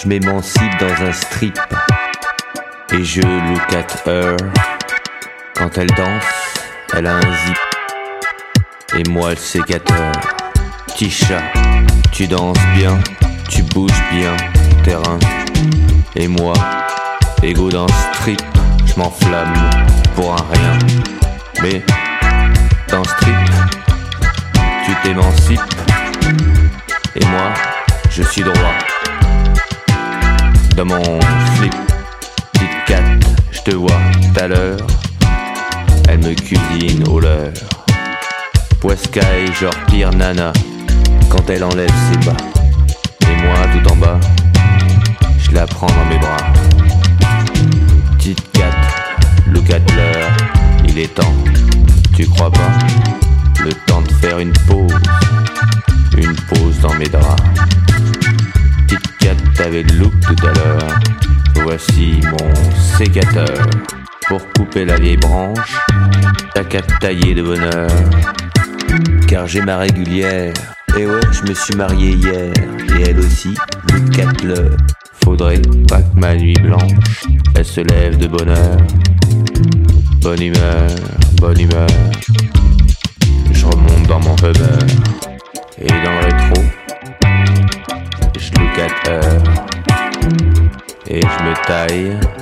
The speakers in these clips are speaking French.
je m'émancipe dans un strip. Et je look at her. Quand elle danse, elle a un zip. Et moi le sécateur. Chat, tu danses bien, tu bouges bien, terrain. Et moi, égo dans strip, je m'enflamme pour un rien. Mais dans strip, tu t'émancipes. Et moi, je suis droit. Dans mon slip, petite cat, je te vois tout à l'heure. Elle me cuisine au leurre. Poiscaille, genre pire nana, quand elle enlève ses bas. Et moi, tout en bas, je la prends dans mes bras. Petite cat, look at l'heure, il est temps, tu crois pas? Le temps de faire une pause, une pause dans mes draps. Look tout à l'heure, voici mon sécateur. Pour couper la vieille branche, t'as qu'à tailler de bonheur. Car j'ai ma régulière, et ouais, je me suis marié hier, et elle aussi, le 4 l'heure. Faudrait pas que ma nuit blanche, elle se lève de bonheur. Bonne humeur, bonne humeur. Je remonte dans mon Hummer, et dans le rétro, je look at her, et je me taille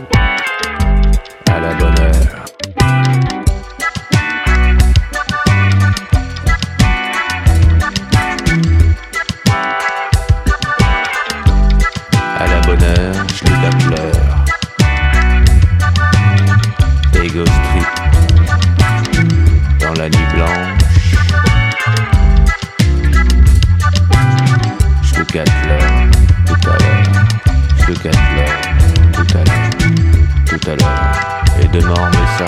tout à. Et demain on ça,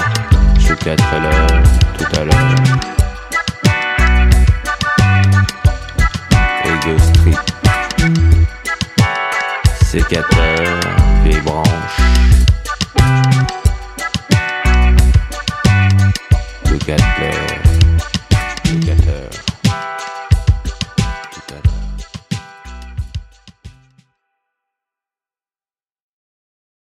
je look at l'heure, tout à l'heure. Ego Street, sécateur, vieille branche. Look at l'heure.